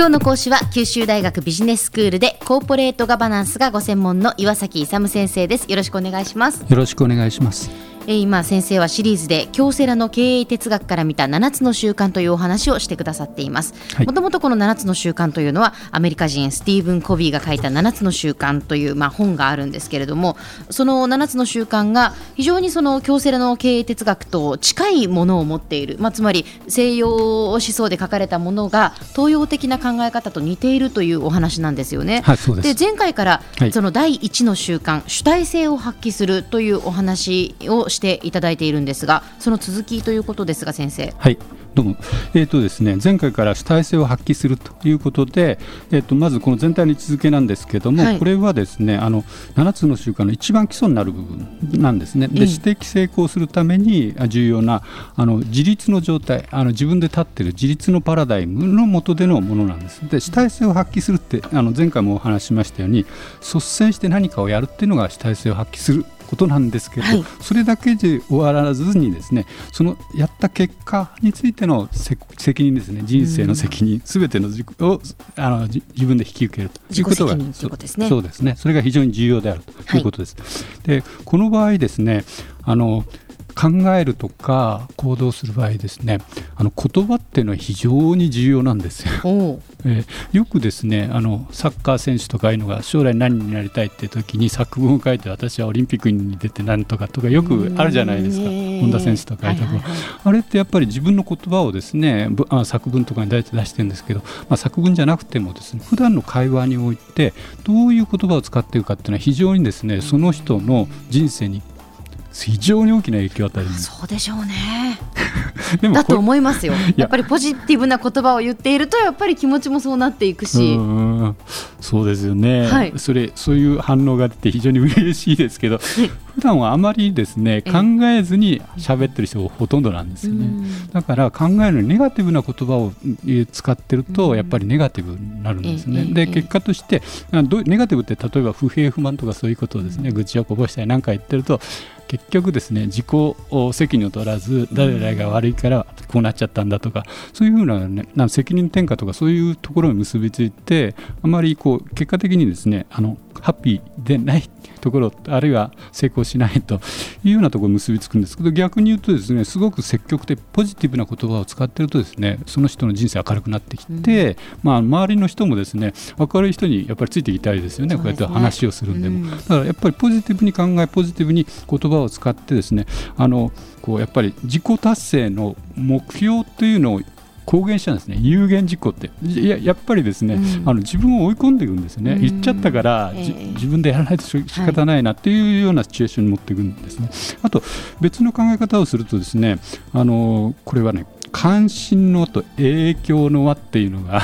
今日の講師は九州大学ビジネススクールでコーポレートガバナンスがご専門の岩崎勇先生です。よろしくお願いします。よろしくお願いします。え今先生はシリーズで京セラの経営哲学から見た7つの習慣というお話をしてくださっています。もともとこの7つの習慣というのはアメリカ人スティーブン・コビーが書いた7つの習慣という、まあ、本があるんですけれどもその7つの習慣が非常にその京セラの経営哲学と近いものを持っている、まあ、つまり西洋思想で書かれたものが東洋的な考え方と似ているというお話なんですよね。はい、で前回からその第1の習慣、主体性を発揮するというお話をしていただいているんですがその続きということですが先生。はいどうも、えーとですね、前回から主体性を発揮するということで、えーと、まずこの全体の位置づけなんですけれども、はい、これはですねあの7つの習慣の一番基礎になる部分なんですね。で指摘成功するために重要なあの自立の状態あの自分で立っている自立のパラダイムの下でのものなんです。で主体性を発揮するってあの前回もお話ししましたように率先して何かをやるっていうのが主体性を発揮することなんですけど、はい、それだけで終わらずにですねそのやった結果についての責任ですね人生の責任すべ、てのをあの自分で引き受けるということがそうですね。それが非常に重要であるということです。はい、でこの場合ですねあの考えるとか行動する場合ですねあの言葉っていうのは非常に重要なんですよ。えー、よくですねあのサッカー選手とかいうのが将来何になりたいって時に作文を書いて私はオリンピックに出て何とかとかよくあるじゃないですか。本田選手とか書いた、はいはい、あれってやっぱり自分の言葉をですねあ作文とかに出してるんですけど、まあ、作文じゃなくてもですね普段の会話においてどういう言葉を使っているかっていうのは非常にですねその人の人生に非常に大きな影響を与える。そうでしょうね。だと思いますよ。や。っぱりポジティブな言葉を言っているとやっぱり気持ちもそうなっていくしそうですよね、はい、それそういう反応が出て非常に嬉しいですけど普段はあまりですね考えずに喋ってる人がほとんどなんですよね。だから考えるネガティブな言葉を使ってるとやっぱりネガティブになるんですね。で結果としてネガティブって例えば不平不満とかそういうことをですね愚痴をこぼしたり何か言ってると結局ですね自己責任を取らず誰々が悪いからこうなっちゃったんだとかそういうふうな,、ね、な責任転嫁とかそういうところに結びついてあまりこう結果的にですねあのハッピーでないところあるいは成功しないというようなところに結びつくんですけど逆に言うとですねすごく積極的ポジティブな言葉を使ってるとですねその人の人生明るくなってきて、うん、まあ、周りの人もですね明るい人にやっぱりついていきたいですよね、ね、こうやって話をするんでも、うん、だからやっぱりポジティブに考えポジティブに言葉を使ってですねあのこうやっぱり自己達成の目標というのを公言したんですね。有言実行って。ややっぱりですね、うん、あの自分を追い込んでいくんですね、うん、言っちゃったから、えー、自分でやらないと仕方ないなっていうようなシチュエーションに持っていくんですね、はい、あと別の考え方をするとですねあのこれはね関心のと影響の輪っていうのが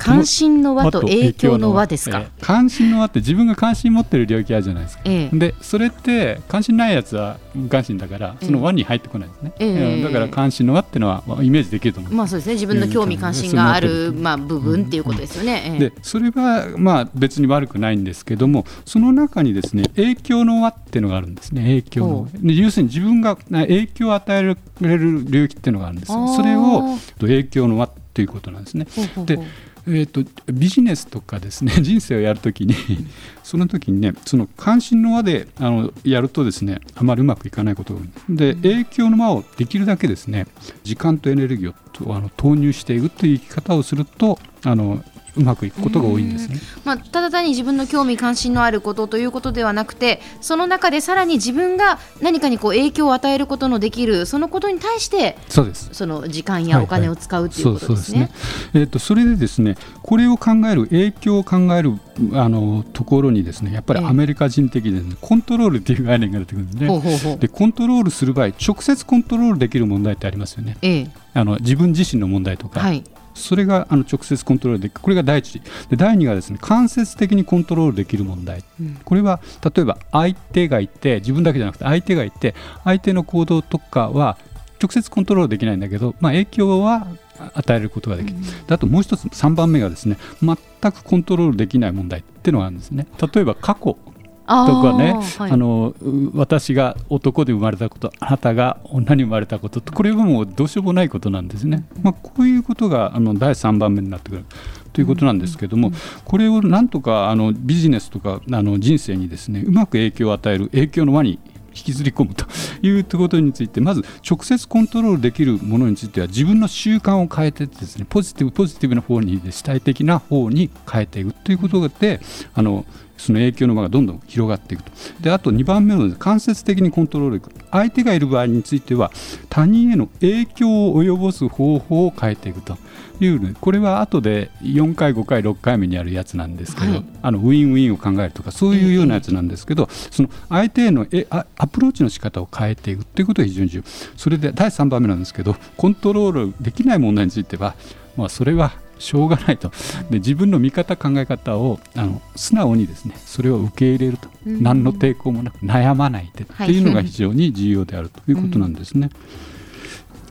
関心の輪と影響の輪ですか、えー、関心の輪って自分が関心持ってる領域あるじゃないですか、えー、でそれって関心ないやつは無関心だからその輪に入ってこないですね、えー、だから関心の輪っていうのはイメージできると思うまあそうですね。自分の興味関心がある、まあ、部分っていうことですよね、でそれはまあ別に悪くないんですけどもその中にですね影響の輪っていうのがあるんですね。影響の。要するに自分が影響を与えられる領域っていうのがあるんですよ。それを影響の輪っていうことなんですね。でえーと、ビジネスとかですね 人生をやるときに その時にねその関心の輪であのやるとですねあまりうまくいかないことが多い。で影響の輪をできるだけですね時間とエネルギーをあの投入していくという生き方をするとあのうまくいくことが多いんですね、まあ、ただ単に自分の興味関心のあることということではなくてその中でさらに自分が何かにこう影響を与えることのできるそのことに対してそうです。その時間やお金を使うということですね。えー、とそれでですねこれを考える影響を考えるあのところにですねやっぱりアメリカ人的に、ね、コントロールっていう概念が出てくるんででコントロールする場合直接コントロールできる問題ってありますよね。ええ、あの自分自身の問題とか、はい、それがあの直接コントロールでこれが第一。で第二がですね間接的にコントロールできる問題、うん、これは例えば相手がいて自分だけじゃなくて相手がいて相手の行動とかは直接コントロールできないんだけど、まあ、影響は与えることができる、うん、あともう一つ3番目がですね全くコントロールできない問題っていうのがあるんですね。例えば過去。とかね、はい、あの私が男で生まれたことあなたが女に生まれたことこれはもうどうしようもないことなんですね、まあ、こういうことがあの第3番目になってくる。ということなんですけども、これをなんとかあのビジネスとかあの人生にですねうまく影響を与える影響の輪に引きずり込むと いうことについてまず直接コントロールできるものについては自分の習慣を変えてですねポジティブポジティブな方に主体的な方に変えていくということであのその影響の輪がどんどん広がっていくと。であと2番目の間接的にコントロール相手がいる場合については他人への影響を及ぼす方法を変えていくと。いうこれは後で4回5回6回目にあるやつなんですけど、はい、あのウィンウィンを考えるとかそういうようなやつなんですけど、その相手へのえアプローチの仕方を変えていくということが非常に重要。それで第3番目なんですけどコントロールできない問題については、まあ、それはしょうがないと。で自分の見方考え方をあの素直にですねそれを受け入れると、うん、何の抵抗もなく悩まないで。っていうのが非常に重要であるということなんですね。うん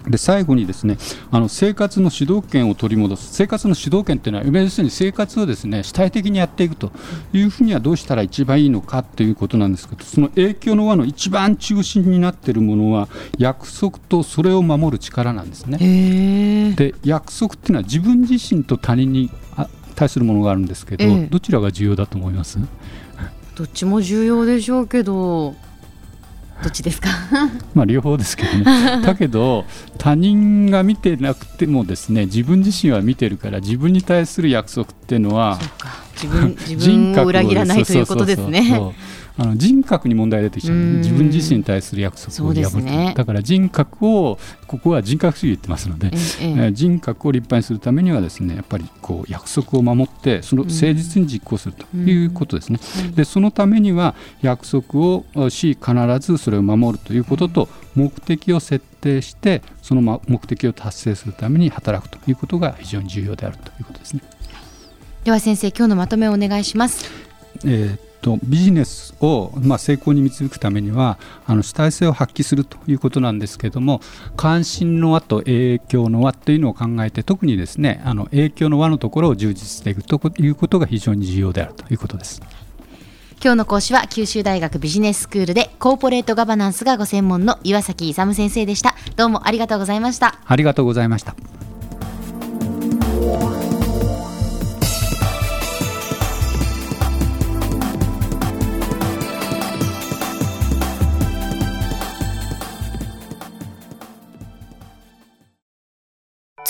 で最後にですねあの生活の主導権を取り戻す。生活の主導権というのは要するに生活をですね主体的にやっていくと。いうふうにはどうしたら一番いいのかということなんですけどその影響の輪の一番中心になっているものは約束とそれを守る力なんですね。で約束っていうのは自分自身と他人に対するものがあるんですけど、どちらが重要だと思います？どっちも重要でしょうけどどっちですか？まあ両方ですけどね。だけど他人が見てなくてもですね自分自身は見てるから自分に対する約束っていうのは自分 自分を裏切らないということですね。あの人格に問題出てきちゃう自分自身に対する約束を破る、ね、だから人格をここは人格主義言ってますので、ええ、人格を立派にするためにはですねやっぱりこう約束を守ってその誠実に実行するということですね、でそのためには約束をし必ずそれを守るということと目的を設定してその目的を達成するために働くということが非常に重要であるということですねでは先生今日のまとめをお願いします。えーとビジネスを、まあ、成功に導くためにはあの主体性を発揮するということなんですけども関心の輪と影響の輪というのを考えて特にですねあの影響の輪のところを充実していくということが非常に重要であるということです。今日の講師は九州大学ビジネススクールでコーポレートガバナンスがご専門の岩崎勇先生でしたどうもありがとうございましたありがとうございました